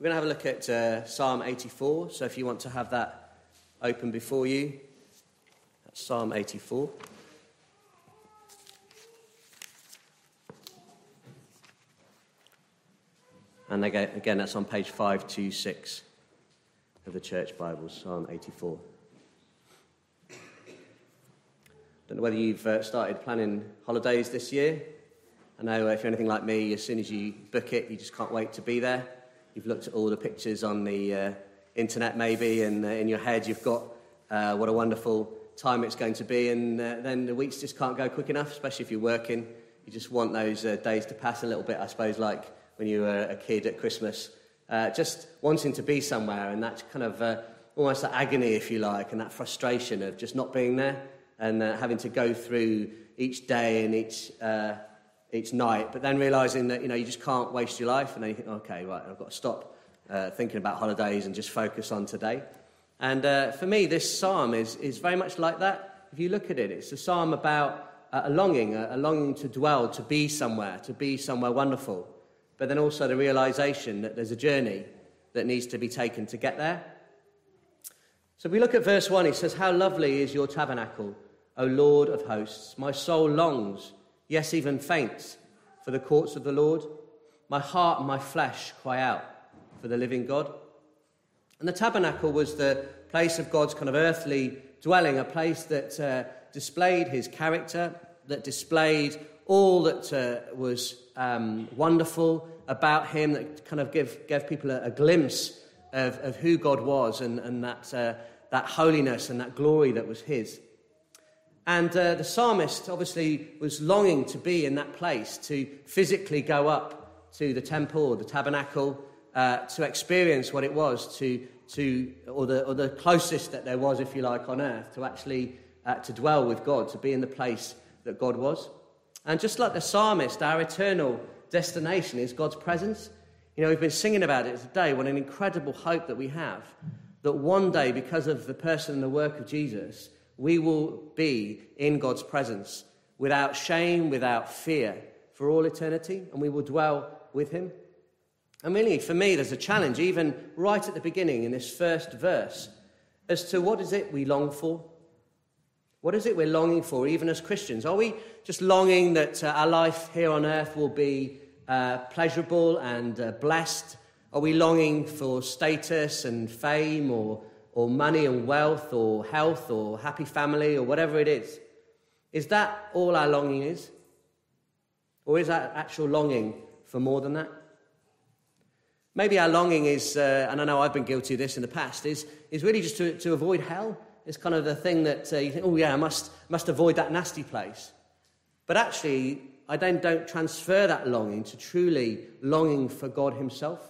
We're going to have a look at uh, Psalm 84. So if you want to have that open before you, that's Psalm 84. And again, that's on page 526 of the Church Bible, Psalm 84. Don't know whether you've uh, started planning holidays this year. I know if you're anything like me, as soon as you book it, you just can't wait to be there. You've looked at all the pictures on the uh, internet, maybe, and uh, in your head, you've got uh, what a wonderful time it's going to be, and uh, then the weeks just can't go quick enough, especially if you're working. You just want those uh, days to pass a little bit, I suppose, like when you were a kid at Christmas. Uh, just wanting to be somewhere, and that kind of almost that agony, if you like, and that frustration of just not being there and having to go through each day and each each night, but then realizing that you know you just can't waste your life, and then you think, okay, right, I've got to stop uh, thinking about holidays and just focus on today. And uh, for me, this psalm is, is very much like that. If you look at it, it's a psalm about a longing, a, longing to dwell, to be somewhere, to be somewhere wonderful, but then also the realization that there's a journey that needs to be taken to get there. So if we look at verse 1, it says, How lovely is your tabernacle, O Lord of hosts! My soul longs yes, even faints for the courts of the Lord. My heart and my flesh cry out for the living God. And the tabernacle was the place of God's kind of earthly dwelling, a place that uh, displayed his character, that displayed all that uh, was um, wonderful about him, that kind of gave, gave people a, a glimpse of, of, who God was and, and that, uh, that holiness and that glory that was his. And uh, the psalmist obviously was longing to be in that place, to physically go up to the temple or the tabernacle, uh, to experience what it was, to, to, or, the, or the closest that there was, if you like, on earth, to actually uh, to dwell with God, to be in the place that God was. And just like the psalmist, our eternal destination is God's presence. You know, we've been singing about it today. What an incredible hope that we have that one day, because of the person and the work of Jesus, we will be in God's presence without shame, without fear for all eternity, and we will dwell with Him. And really, for me, there's a challenge, even right at the beginning in this first verse, as to what is it we long for? What is it we're longing for, even as Christians? Are we just longing that uh, our life here on earth will be uh, pleasurable and uh, blessed? Are we longing for status and fame or or money and wealth or health or happy family or whatever it is. Is that all our longing is? Or is that actual longing for more than that? Maybe our longing is, uh, and I know I've been guilty of this in the past, is, is really just to, to avoid hell. It's kind of the thing that uh, you think, oh yeah, I must, must avoid that nasty place. But actually, I then don't transfer that longing to truly longing for God Himself.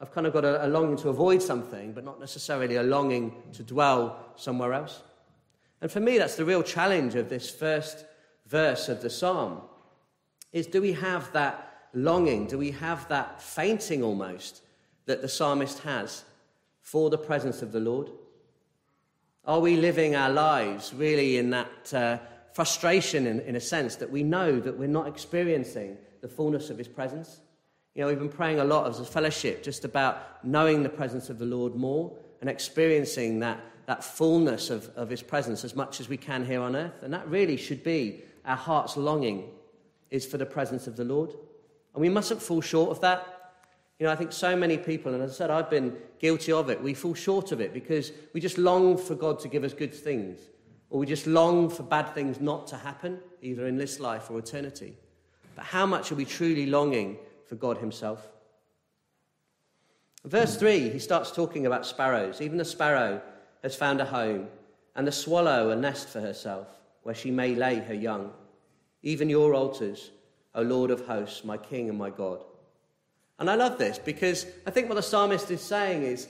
I've kind of got a, a longing to avoid something, but not necessarily a longing to dwell somewhere else. And for me, that's the real challenge of this first verse of the psalm is do we have that longing? Do we have that fainting almost that the psalmist has for the presence of the Lord? Are we living our lives really in that uh, frustration, in, in a sense, that we know that we're not experiencing the fullness of his presence? You know, we've been praying a lot as a fellowship just about knowing the presence of the Lord more and experiencing that, that fullness of, of His presence as much as we can here on earth. And that really should be our heart's longing, is for the presence of the Lord. And we mustn't fall short of that. You know, I think so many people, and as I said, I've been guilty of it, we fall short of it because we just long for God to give us good things, or we just long for bad things not to happen, either in this life or eternity. But how much are we truly longing for God Himself. Verse 3, he starts talking about sparrows. Even the sparrow has found a home, and the swallow a nest for herself, where she may lay her young. Even your altars, O Lord of hosts, my King and my God. And I love this because I think what the psalmist is saying is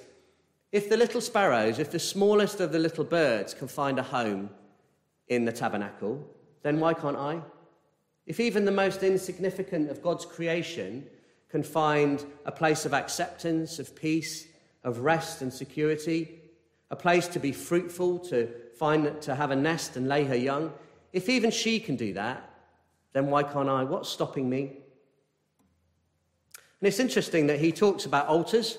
if the little sparrows, if the smallest of the little birds can find a home in the tabernacle, then why can't I? If even the most insignificant of God's creation can find a place of acceptance, of peace, of rest and security, a place to be fruitful, to find to have a nest and lay her young, if even she can do that, then why can't I? What's stopping me? And it's interesting that he talks about altars.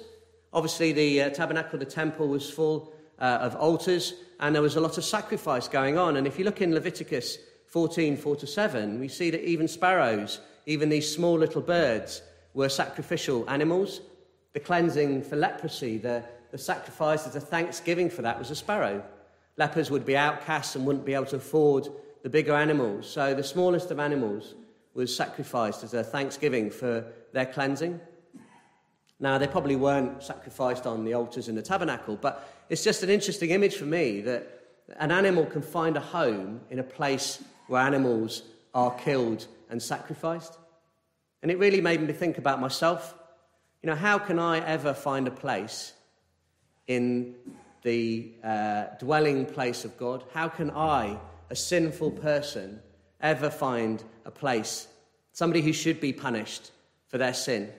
Obviously, the uh, tabernacle, the temple, was full uh, of altars, and there was a lot of sacrifice going on. And if you look in Leviticus 14 4 to 7, we see that even sparrows, even these small little birds, were sacrificial animals. The cleansing for leprosy, the, the sacrifice as a thanksgiving for that was a sparrow. Lepers would be outcasts and wouldn't be able to afford the bigger animals. So the smallest of animals was sacrificed as a thanksgiving for their cleansing. Now, they probably weren't sacrificed on the altars in the tabernacle, but it's just an interesting image for me that an animal can find a home in a place where animals are killed and sacrificed. And it really made me think about myself. You know, how can I ever find a place in the uh, dwelling place of God? How can I, a sinful person, ever find a place, somebody who should be punished for their sin?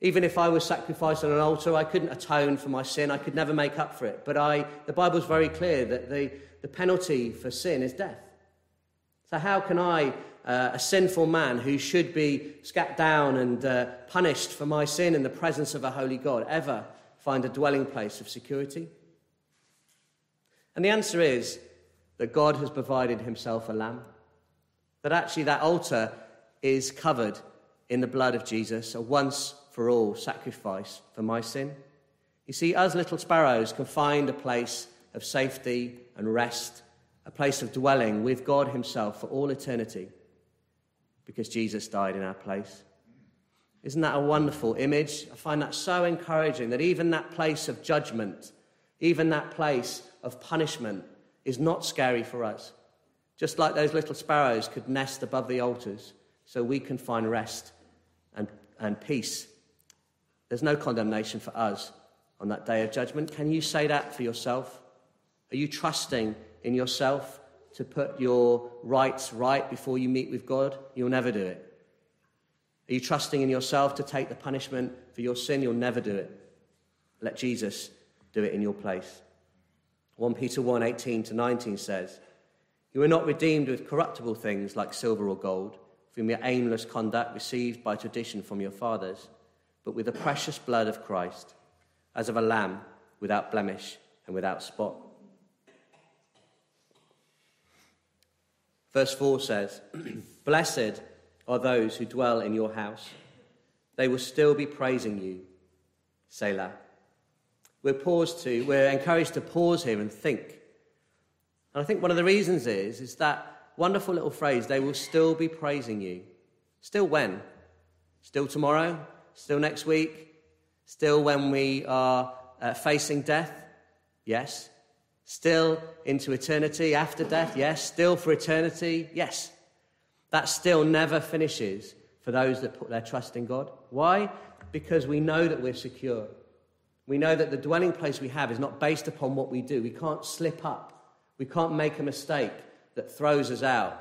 Even if I was sacrificed on an altar, I couldn't atone for my sin. I could never make up for it. But I, the Bible's very clear that the, the penalty for sin is death. So, how can I, uh, a sinful man who should be scat down and uh, punished for my sin in the presence of a holy God, ever find a dwelling place of security? And the answer is that God has provided himself a lamb. That actually that altar is covered in the blood of Jesus, a once for all sacrifice for my sin. You see, us little sparrows can find a place of safety and rest, a place of dwelling with God Himself for all eternity because Jesus died in our place. Isn't that a wonderful image? I find that so encouraging that even that place of judgment, even that place of punishment, is not scary for us. Just like those little sparrows could nest above the altars, so we can find rest and, and peace there's no condemnation for us on that day of judgment. Can you say that for yourself? Are you trusting in yourself to put your rights right before you meet with God? You'll never do it. Are you trusting in yourself to take the punishment for your sin? You'll never do it. Let Jesus do it in your place. 1 Peter 1 18 to 19 says, You are not redeemed with corruptible things like silver or gold from your aimless conduct received by tradition from your fathers but with the precious blood of Christ, as of a lamb without blemish and without spot. Verse 4 says, Blessed are those who dwell in your house. They will still be praising you. Selah. We're paused to, we're encouraged to pause here and think. And I think one of the reasons is, is that wonderful little phrase, they will still be praising you. Still when? Still tomorrow? Still next week? Still when we are uh, facing death? Yes. Still into eternity after death? Yes. Still for eternity? Yes. That still never finishes for those that put their trust in God. Why? Because we know that we're secure. We know that the dwelling place we have is not based upon what we do. We can't slip up. We can't make a mistake that throws us out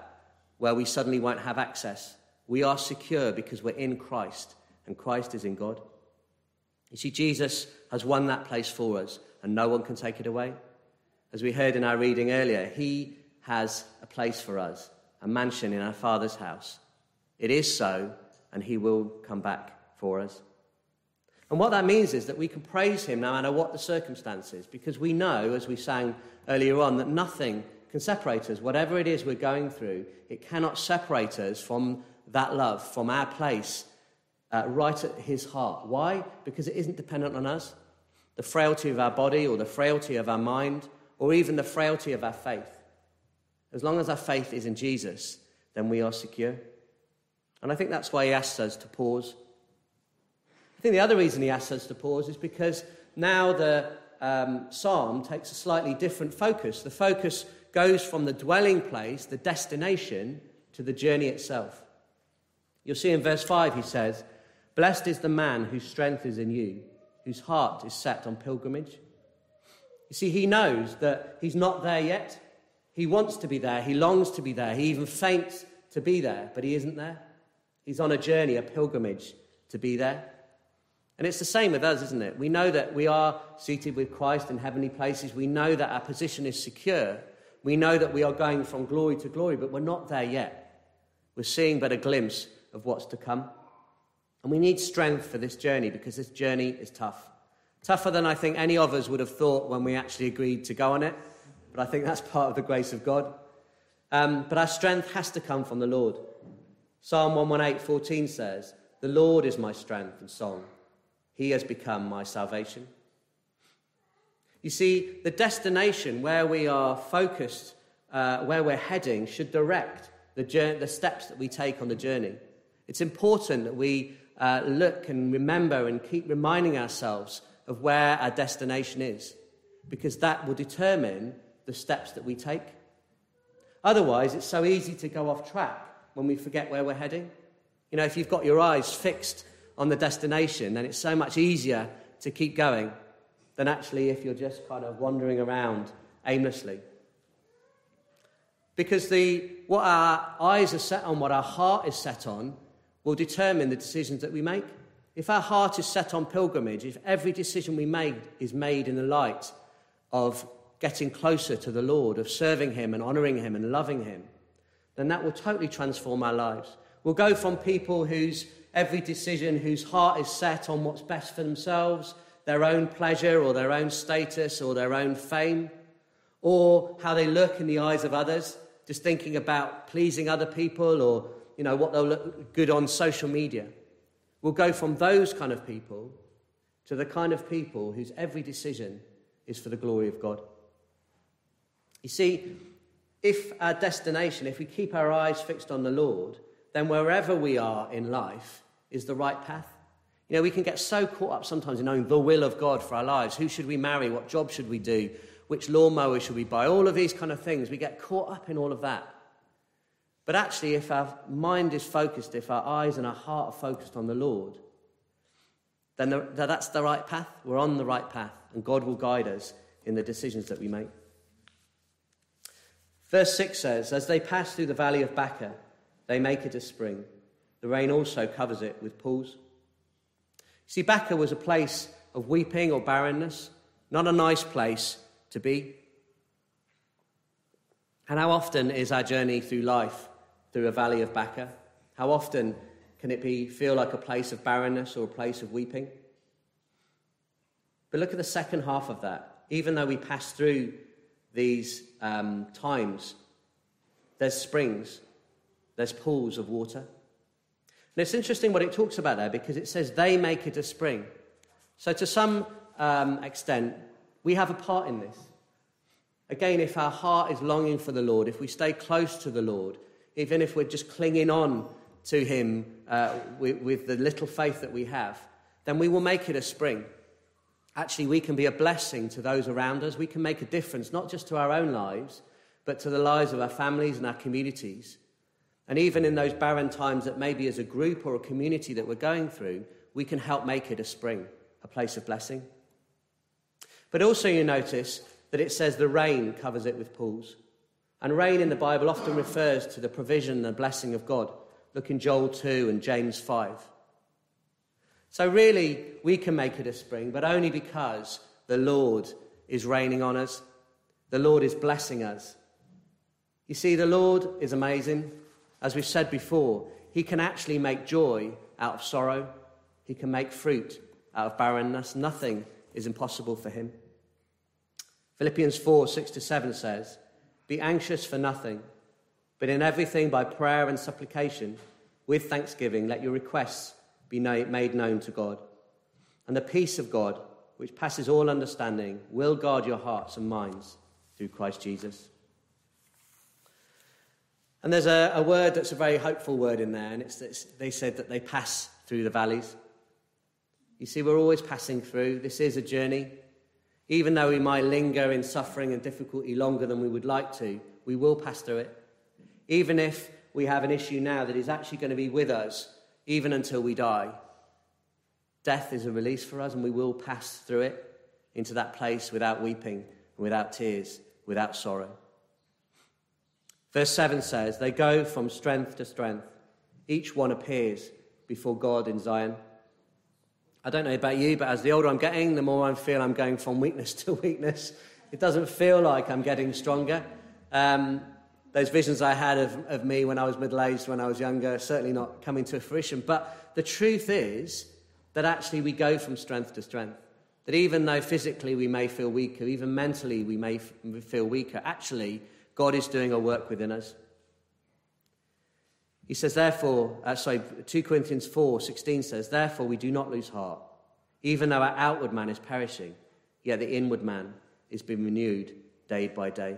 where we suddenly won't have access. We are secure because we're in Christ and Christ is in God. You see, Jesus has won that place for us, and no one can take it away. As we heard in our reading earlier, He has a place for us, a mansion in our Father's house. It is so, and He will come back for us. And what that means is that we can praise Him no matter what the circumstances, because we know, as we sang earlier on, that nothing can separate us. Whatever it is we're going through, it cannot separate us from that love, from our place uh, right at his heart. Why? Because it isn't dependent on us. The frailty of our body, or the frailty of our mind, or even the frailty of our faith. As long as our faith is in Jesus, then we are secure. And I think that's why he asks us to pause. I think the other reason he asks us to pause is because now the um, psalm takes a slightly different focus. The focus goes from the dwelling place, the destination, to the journey itself. You'll see in verse 5, he says, Blessed is the man whose strength is in you, whose heart is set on pilgrimage. You see, he knows that he's not there yet. He wants to be there. He longs to be there. He even faints to be there, but he isn't there. He's on a journey, a pilgrimage to be there. And it's the same with us, isn't it? We know that we are seated with Christ in heavenly places. We know that our position is secure. We know that we are going from glory to glory, but we're not there yet. We're seeing but a glimpse of what's to come. And we need strength for this journey because this journey is tough. Tougher than I think any of us would have thought when we actually agreed to go on it, but I think that's part of the grace of God. Um, but our strength has to come from the Lord. Psalm 118:14 says, "The Lord is my strength and song; He has become my salvation." You see, the destination where we are focused, uh, where we're heading, should direct the, journey, the steps that we take on the journey. It's important that we uh, look and remember and keep reminding ourselves of where our destination is, because that will determine the steps that we take. Otherwise, it's so easy to go off track when we forget where we're heading. You know, if you've got your eyes fixed on the destination, then it's so much easier to keep going than actually if you're just kind of wandering around aimlessly. Because the, what our eyes are set on, what our heart is set on, will determine the decisions that we make. If our heart is set on pilgrimage, if every decision we make is made in the light of getting closer to the Lord, of serving Him and honoring Him and loving Him, then that will totally transform our lives. We'll go from people whose every decision, whose heart is set on what's best for themselves, their own pleasure or their own status or their own fame, or how they look in the eyes of others, just thinking about pleasing other people or you know what they'll look good on social media. We'll go from those kind of people to the kind of people whose every decision is for the glory of God. You see, if our destination, if we keep our eyes fixed on the Lord, then wherever we are in life is the right path. You know, we can get so caught up sometimes in knowing the will of God for our lives. Who should we marry? What job should we do? Which lawnmower should we buy? All of these kind of things. We get caught up in all of that. But actually, if our mind is focused, if our eyes and our heart are focused on the Lord, then the, that's the right path. We're on the right path, and God will guide us in the decisions that we make. Verse 6 says, As they pass through the valley of Baca, they make it a spring. The rain also covers it with pools. See, Baca was a place of weeping or barrenness, not a nice place to be. And how often is our journey through life through a valley of Baca? How often can it be, feel like a place of barrenness or a place of weeping? But look at the second half of that. Even though we pass through these um, times, there's springs, there's pools of water. And it's interesting what it talks about there because it says they make it a spring. So, to some um, extent, we have a part in this. Again, if our heart is longing for the Lord, if we stay close to the Lord, even if we're just clinging on to Him uh, with, with the little faith that we have, then we will make it a spring actually we can be a blessing to those around us. We can make a difference, not just to our own lives, but to the lives of our families and our communities. And even in those barren times that maybe as a group or a community that we're going through, we can help make it a spring, a place of blessing. But also, you notice that it says the rain covers it with pools. And rain in the Bible often refers to the provision and blessing of God. Look in Joel 2 and James 5. So, really, we can make it a spring, but only because the Lord is raining on us. The Lord is blessing us. You see, the Lord is amazing. As we've said before, He can actually make joy out of sorrow, He can make fruit out of barrenness. Nothing is impossible for Him. Philippians 4 6 to 7 says, Be anxious for nothing, but in everything by prayer and supplication, with thanksgiving, let your requests be made known to God. And the peace of God, which passes all understanding, will guard your hearts and minds through Christ Jesus. And there's a, a word that's a very hopeful word in there, and it's, it's, they said that they pass through the valleys. You see, we're always passing through. This is a journey. Even though we might linger in suffering and difficulty longer than we would like to, we will pass through it. Even if we have an issue now that is actually going to be with us even until we die. Death is a release for us, and we will pass through it into that place without weeping, without tears, without sorrow. Verse 7 says, They go from strength to strength. Each one appears before God in Zion. I don't know about you, but as the older I'm getting, the more I feel I'm going from weakness to weakness. It doesn't feel like I'm getting stronger. Um, those visions I had of, of me when I was middle aged, when I was younger, certainly not coming to fruition. But the truth is that actually we go from strength to strength. That even though physically we may feel weaker, even mentally we may feel weaker, actually, God is doing a work within us. He says, therefore, uh, sorry, 2 Corinthians 4 16 says, therefore we do not lose heart. Even though our outward man is perishing, yet the inward man is being renewed day by day.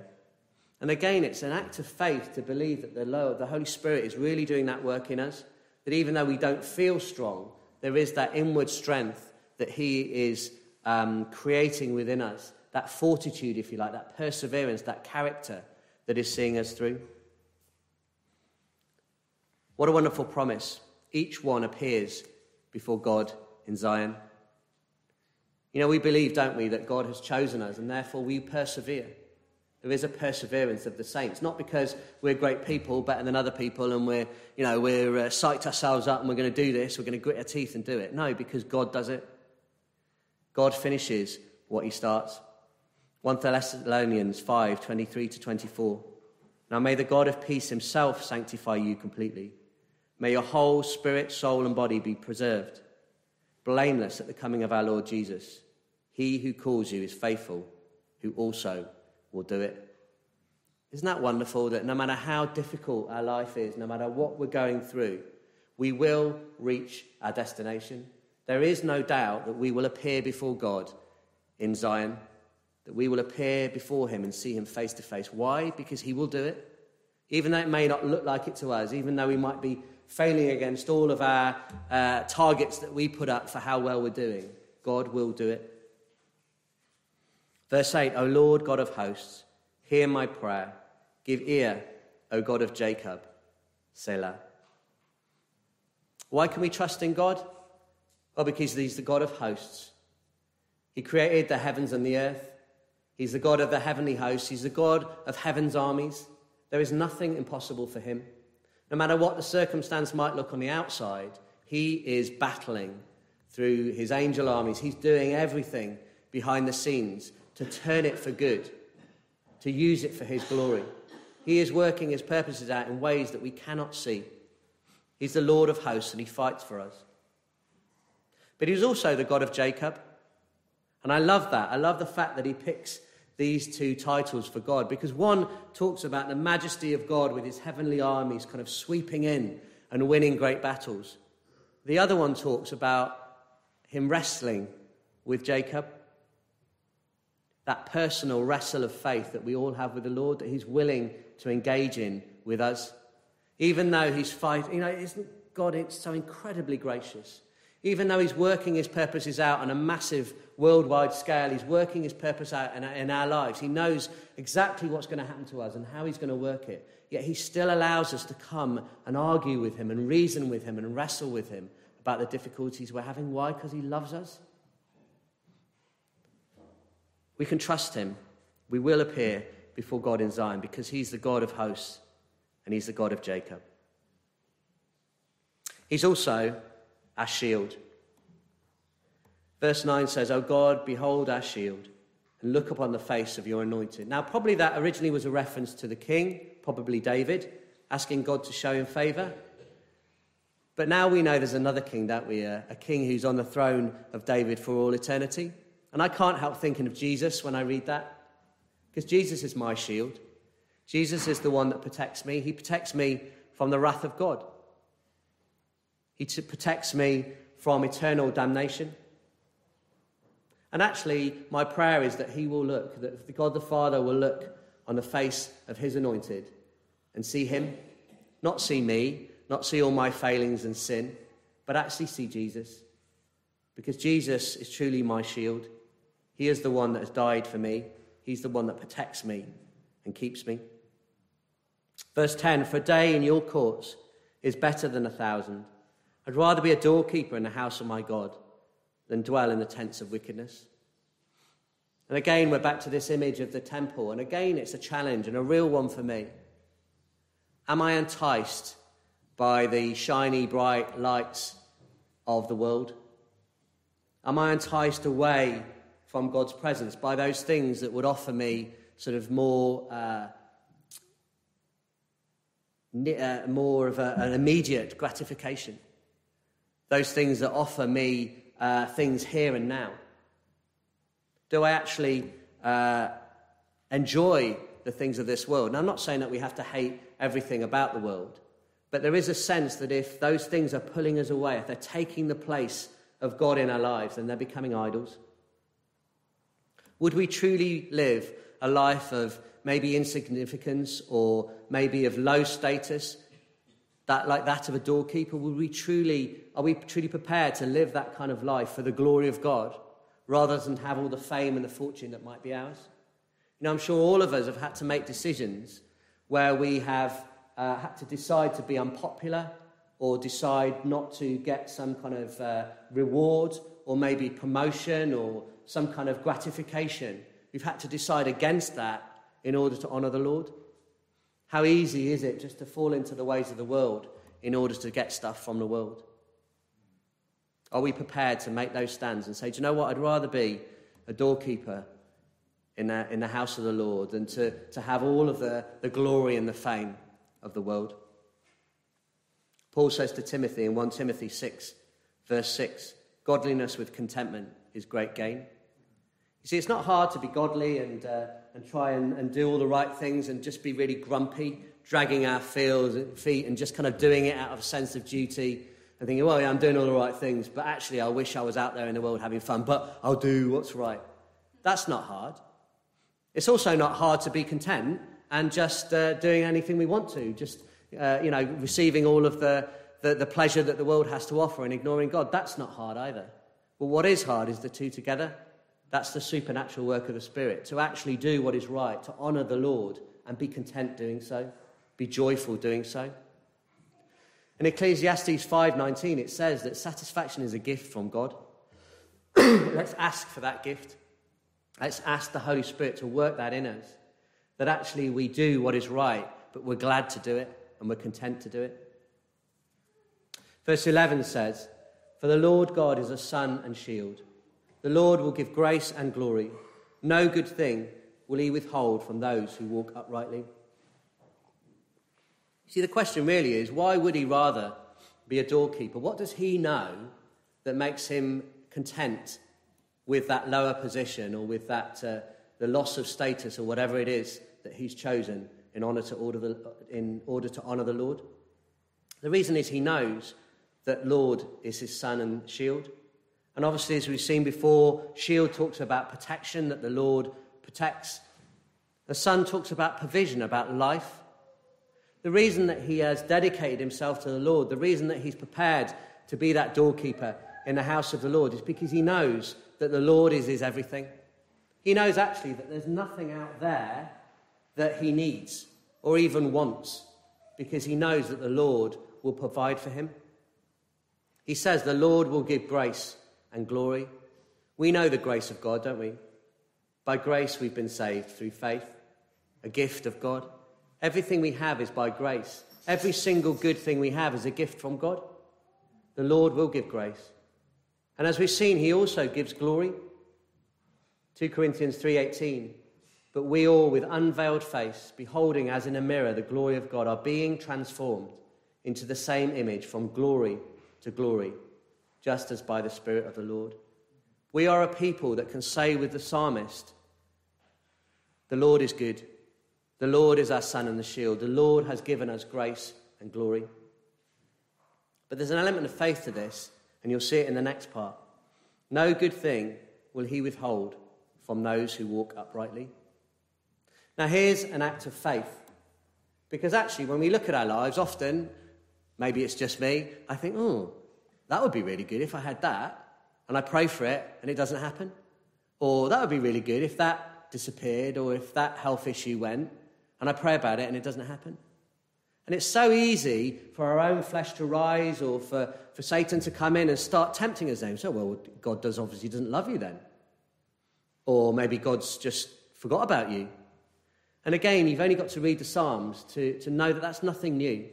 And again, it's an act of faith to believe that the, Lord, the Holy Spirit is really doing that work in us. That even though we don't feel strong, there is that inward strength that He is um, creating within us. That fortitude, if you like, that perseverance, that character that is seeing us through. What a wonderful promise. Each one appears before God in Zion. You know, we believe, don't we, that God has chosen us and therefore we persevere. There is a perseverance of the saints, not because we're great people, better than other people, and we're, you know, we're uh, psyched ourselves up and we're going to do this, we're going to grit our teeth and do it. No, because God does it. God finishes what he starts. 1 Thessalonians 5 23 to 24. Now may the God of peace himself sanctify you completely. May your whole spirit, soul, and body be preserved, blameless at the coming of our Lord Jesus. He who calls you is faithful, who also will do it. Isn't that wonderful that no matter how difficult our life is, no matter what we're going through, we will reach our destination? There is no doubt that we will appear before God in Zion, that we will appear before Him and see Him face to face. Why? Because He will do it. Even though it may not look like it to us, even though we might be failing against all of our uh, targets that we put up for how well we're doing, God will do it. Verse 8 O Lord God of hosts, hear my prayer. Give ear, O God of Jacob. Selah. Why can we trust in God? Well, because He's the God of hosts. He created the heavens and the earth. He's the God of the heavenly hosts. He's the God of heaven's armies. There is nothing impossible for Him. No matter what the circumstance might look on the outside, He is battling through His angel armies. He's doing everything behind the scenes to turn it for good, to use it for His glory. He is working His purposes out in ways that we cannot see. He's the Lord of hosts and He fights for us. But He's also the God of Jacob. And I love that. I love the fact that He picks these two titles for God because one talks about the majesty of God with His heavenly armies kind of sweeping in and winning great battles. The other one talks about Him wrestling with Jacob that personal wrestle of faith that we all have with the Lord, that He's willing to engage in with us. Even though He's fighting, you know, isn't God so incredibly gracious? Even though He's working His purposes out on a massive worldwide scale, He's working His purpose out in, in our lives. He knows exactly what's going to happen to us and how He's going to work it. Yet He still allows us to come and argue with Him and reason with Him and wrestle with Him about the difficulties we're having. Why? Because He loves us. We can trust him. We will appear before God in Zion because he's the God of hosts and he's the God of Jacob. He's also our shield. Verse 9 says, O God, behold our shield and look upon the face of your anointed. Now, probably that originally was a reference to the king, probably David, asking God to show him favor. But now we know there's another king, don't we? A, a king who's on the throne of David for all eternity. And I can't help thinking of Jesus when I read that, because Jesus is my shield. Jesus is the one that protects me. He protects me from the wrath of God, He protects me from eternal damnation. And actually, my prayer is that He will look, that God the Father will look on the face of His anointed and see Him, not see me, not see all my failings and sin, but actually see Jesus. Because Jesus is truly my shield. He is the one that has died for me. He's the one that protects me and keeps me. Verse 10 For a day in your courts is better than a thousand. I'd rather be a doorkeeper in the house of my God than dwell in the tents of wickedness. And again, we're back to this image of the temple. And again, it's a challenge and a real one for me. Am I enticed by the shiny, bright lights of the world? Am I enticed away from God's presence, by those things that would offer me sort of more, uh, uh, more of a, an immediate gratification. Those things that offer me uh, things here and now. Do I actually uh, enjoy the things of this world? Now, I'm not saying that we have to hate everything about the world, but there is a sense that if those things are pulling us away, if they're taking the place of God in our lives, then they're becoming idols. Would we truly live a life of maybe insignificance or maybe of low status, that like that of a doorkeeper? Would we truly, are we truly prepared to live that kind of life for the glory of God rather than have all the fame and the fortune that might be ours? You know, I'm sure all of us have had to make decisions where we have uh, had to decide to be unpopular or decide not to get some kind of uh, reward or maybe promotion or some kind of gratification. We've had to decide against that in order to honour the Lord. How easy is it just to fall into the ways of the world in order to get stuff from the world? Are we prepared to make those stands and say, do you know what? I'd rather be a doorkeeper in the, in the house of the Lord than to, to have all of the, the glory and the fame of the world. Paul says to Timothy in 1 Timothy 6, verse 6, godliness with contentment is great gain. You see, it's not hard to be godly and, uh, and try and, and do all the right things and just be really grumpy, dragging our feet and just kind of doing it out of a sense of duty and thinking, well, yeah, I'm doing all the right things, but actually, I wish I was out there in the world having fun, but I'll do what's right. That's not hard. It's also not hard to be content and just uh, doing anything we want to, just, uh, you know, receiving all of the, the, the pleasure that the world has to offer and ignoring God. That's not hard either. But what is hard is the two together. That's the supernatural work of the Spirit, to actually do what is right, to honour the Lord and be content doing so, be joyful doing so. In Ecclesiastes 5:19 it says that satisfaction is a gift from God. Let's ask for that gift. Let's ask the Holy Spirit to work that in us. That actually we do what is right, but we're glad to do it and we're content to do it. Verse 11 says, For the Lord God is a sun and shield. The Lord will give grace and glory. No good thing will he withhold from those who walk uprightly. See, the question really is why would he rather be a doorkeeper? What does he know that makes him content with that lower position or with that, uh, the loss of status or whatever it is that he's chosen in order to, order the, in order to honor the Lord? The reason is he knows that Lord is his sun and shield. And obviously, as we've seen before, shield talks about protection, that the Lord protects. The sun talks about provision, about life. The reason that he has dedicated himself to the Lord, the reason that he's prepared to be that doorkeeper in the house of the Lord, is because he knows that the Lord is his everything. He knows actually that there's nothing out there that he needs or even wants because he knows that the Lord will provide for him. He says the Lord will give grace and glory. We know the grace of God, don't we? By grace we've been saved through faith, a gift of God. Everything we have is by grace. Every single good thing we have is a gift from God. The Lord will give grace. And as we've seen, he also gives glory. 2 Corinthians 3:18 But we all with unveiled face beholding as in a mirror the glory of God are being transformed into the same image from glory to glory just as by the spirit of the Lord. We are a people that can say with the psalmist The Lord is good the Lord is our sun and the shield. The Lord has given us grace and glory. But there's an element of faith to this, and you'll see it in the next part. No good thing will he withhold from those who walk uprightly. Now, here's an act of faith. Because actually, when we look at our lives, often, maybe it's just me, I think, oh, that would be really good if I had that. And I pray for it and it doesn't happen. Or that would be really good if that disappeared or if that health issue went and I pray about it and it doesn't happen. And it's so easy for our own flesh to rise or for, for Satan to come in and start tempting us then. So, well, God does obviously doesn't love you then. Or maybe God's just forgot about you. And again, you've only got to read the Psalms to, to know that that's nothing new.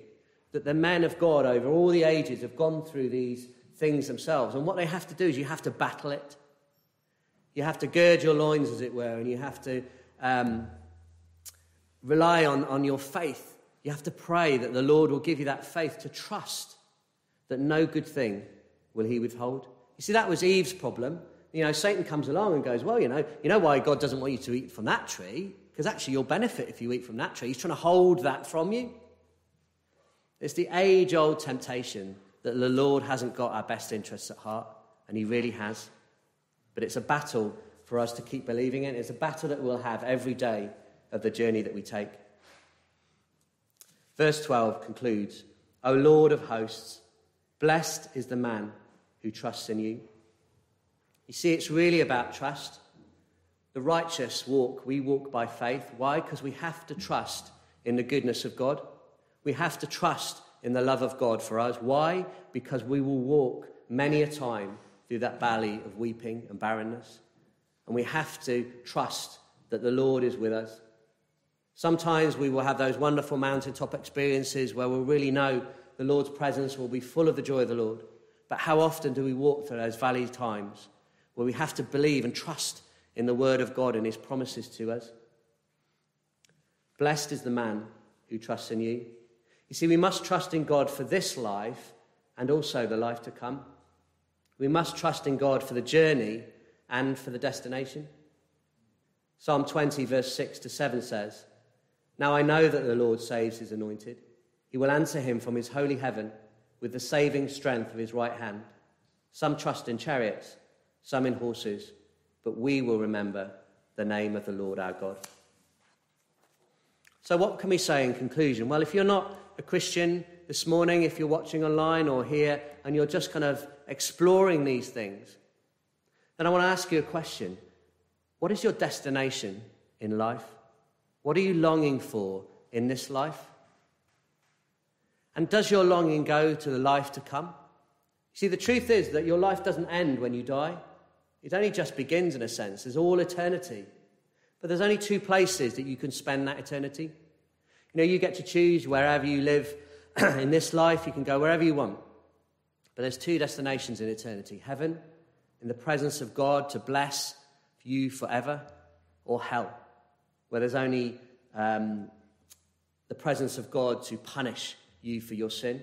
That the men of God over all the ages have gone through these things themselves. And what they have to do is you have to battle it. You have to gird your loins, as it were, and you have to um, rely on, on your faith. You have to pray that the Lord will give you that faith to trust that no good thing will he withhold. You see, that was Eve's problem. you know, Satan comes along and goes, well, you know, you know why God doesn't want you to eat from that tree? Because actually you'll benefit if you eat from that tree. He's trying to hold that from you. It's the age old temptation that the Lord hasn't got our best interests at heart, and He really has. But it's a battle for us to keep believing in. It's a battle that we'll have every day of the journey that we take. Verse 12 concludes O Lord of hosts, blessed is the man who trusts in you. You see, it's really about trust. The righteous walk, we walk by faith. Why? Because we have to trust in the goodness of God. We have to trust in the love of God for us. Why? Because we will walk many a time through that valley of weeping and barrenness. And we have to trust that the Lord is with us. Sometimes we will have those wonderful mountaintop experiences where we'll really know the Lord's presence will be full of the joy of the Lord. But how often do we walk through those valley times where we have to believe and trust in the word of God and his promises to us? Blessed is the man who trusts in you. You see, we must trust in God for this life and also the life to come. We must trust in God for the journey and for the destination. Psalm 20, verse 6 to 7 says, Now I know that the Lord saves his anointed. He will answer him from his holy heaven with the saving strength of his right hand. Some trust in chariots, some in horses, but we will remember the name of the Lord our God. So, what can we say in conclusion? Well, if you're not a Christian this morning, if you're watching online or here, and you're just kind of exploring these things, then I want to ask you a question. What is your destination in life? What are you longing for in this life? And does your longing go to the life to come? See, the truth is that your life doesn't end when you die. It only just begins in a sense. There's all eternity. But there's only two places that you can spend that eternity. You know, you get to choose wherever you live in this life, you can go wherever you want. But there's two destinations in eternity heaven, in the presence of God to bless you forever, or hell, where there's only um, the presence of God to punish you for your sin.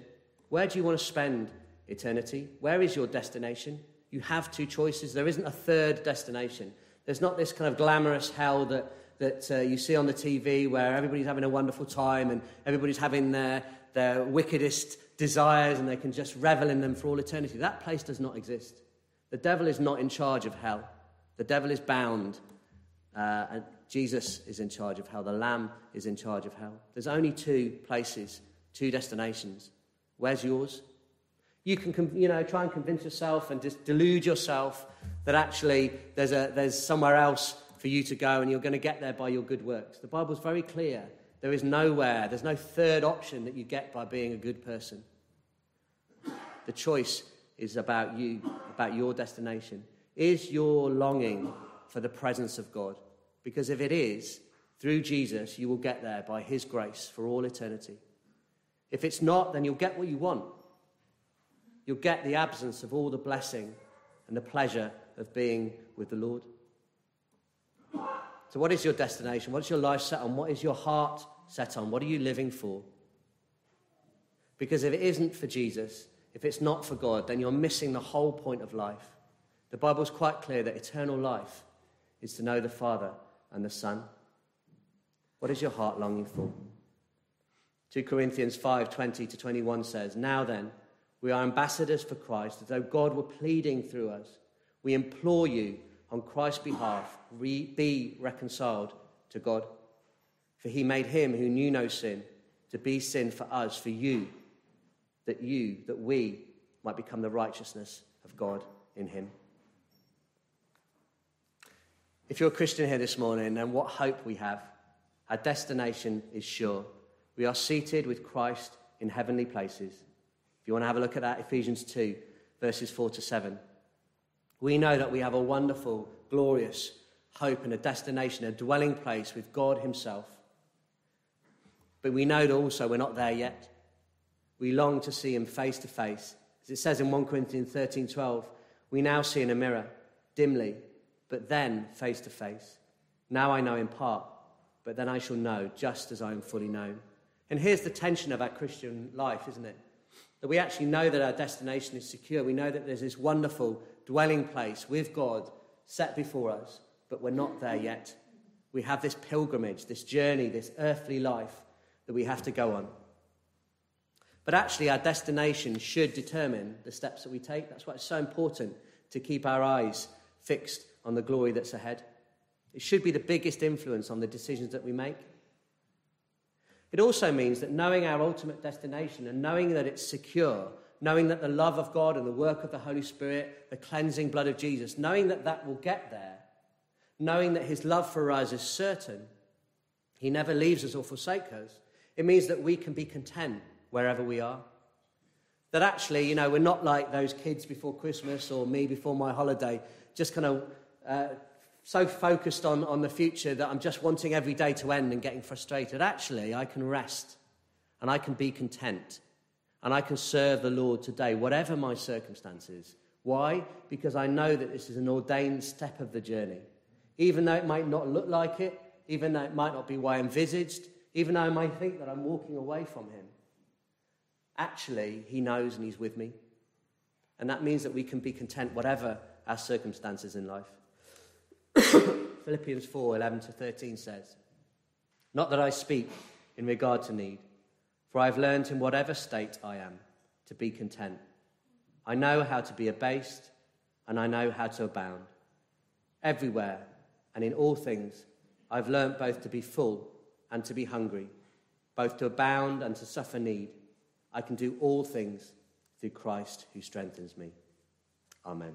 Where do you want to spend eternity? Where is your destination? You have two choices. There isn't a third destination. There's not this kind of glamorous hell that, that uh, you see on the TV where everybody's having a wonderful time and everybody's having their, their wickedest desires and they can just revel in them for all eternity. That place does not exist. The devil is not in charge of hell. The devil is bound, uh, and Jesus is in charge of hell. The Lamb is in charge of hell. There's only two places, two destinations. Where's yours? You can, you know, try and convince yourself and just delude yourself that actually there's, a, there's somewhere else for you to go and you're going to get there by your good works. The Bible's very clear. There is nowhere, there's no third option that you get by being a good person. The choice is about you, about your destination. Is your longing for the presence of God? Because if it is, through Jesus, you will get there by His grace for all eternity. If it's not, then you'll get what you want. You'll get the absence of all the blessing and the pleasure of being with the Lord. So, what is your destination? What's your life set on? What is your heart set on? What are you living for? Because if it isn't for Jesus, if it's not for God, then you're missing the whole point of life. The Bible's quite clear that eternal life is to know the Father and the Son. What is your heart longing for? 2 Corinthians 5 20 to 21 says, Now then, we are ambassadors for Christ, as though God were pleading through us. We implore you, on Christ's behalf, re- be reconciled to God. For he made him who knew no sin to be sin for us, for you, that you, that we might become the righteousness of God in him. If you're a Christian here this morning, then what hope we have. Our destination is sure. We are seated with Christ in heavenly places If you want to have a look at that, Ephesians 2, verses 4 to 7. We know that we have a wonderful, glorious hope and a destination, a dwelling place with God Himself. But we know that also we're not there yet. We long to see Him face to face. As it says in 1 Corinthians 13 12, we now see in a mirror, dimly, but then face to face. Now I know in part, but then I shall know just as I am fully known. And here's the tension of our Christian life, isn't it? that we actually know that our destination is secure. We know that there's this wonderful dwelling place with God set before us, but we're not there yet. We have this pilgrimage, this journey, this earthly life that we have to go on. But actually, our destination should determine the steps that we take. That's why it's so important to keep our eyes fixed on the glory that's ahead. It should be the biggest influence on the decisions that we make. It also means that knowing our ultimate destination and knowing that it's secure, knowing that the love of God and the work of the Holy Spirit, the cleansing blood of Jesus, knowing that that will get there, knowing that his love for us is certain, he never leaves us or forsakes us, it means that we can be content wherever we are. That actually, you know, we're not like those kids before Christmas or me before my holiday, just kind of uh, so focused on, on the future that I'm just wanting every day to end and getting frustrated. Actually, I can rest and I can be content and I can serve the Lord today, whatever my circumstances. Why? Because I know that this is an ordained step of the journey. Even though it might not look like it, even though it might not be what I envisaged, even though I might think that I'm walking away from Him, actually, He knows and He's with me. And that means that we can be content, whatever our circumstances in life. Philippians 4 11 to 13 says, Not that I speak in regard to need, for I have learned in whatever state I am to be content. I know how to be abased, and I know how to abound. Everywhere and in all things, I've learned both to be full and to be hungry, both to abound and to suffer need. I can do all things through Christ who strengthens me. Amen.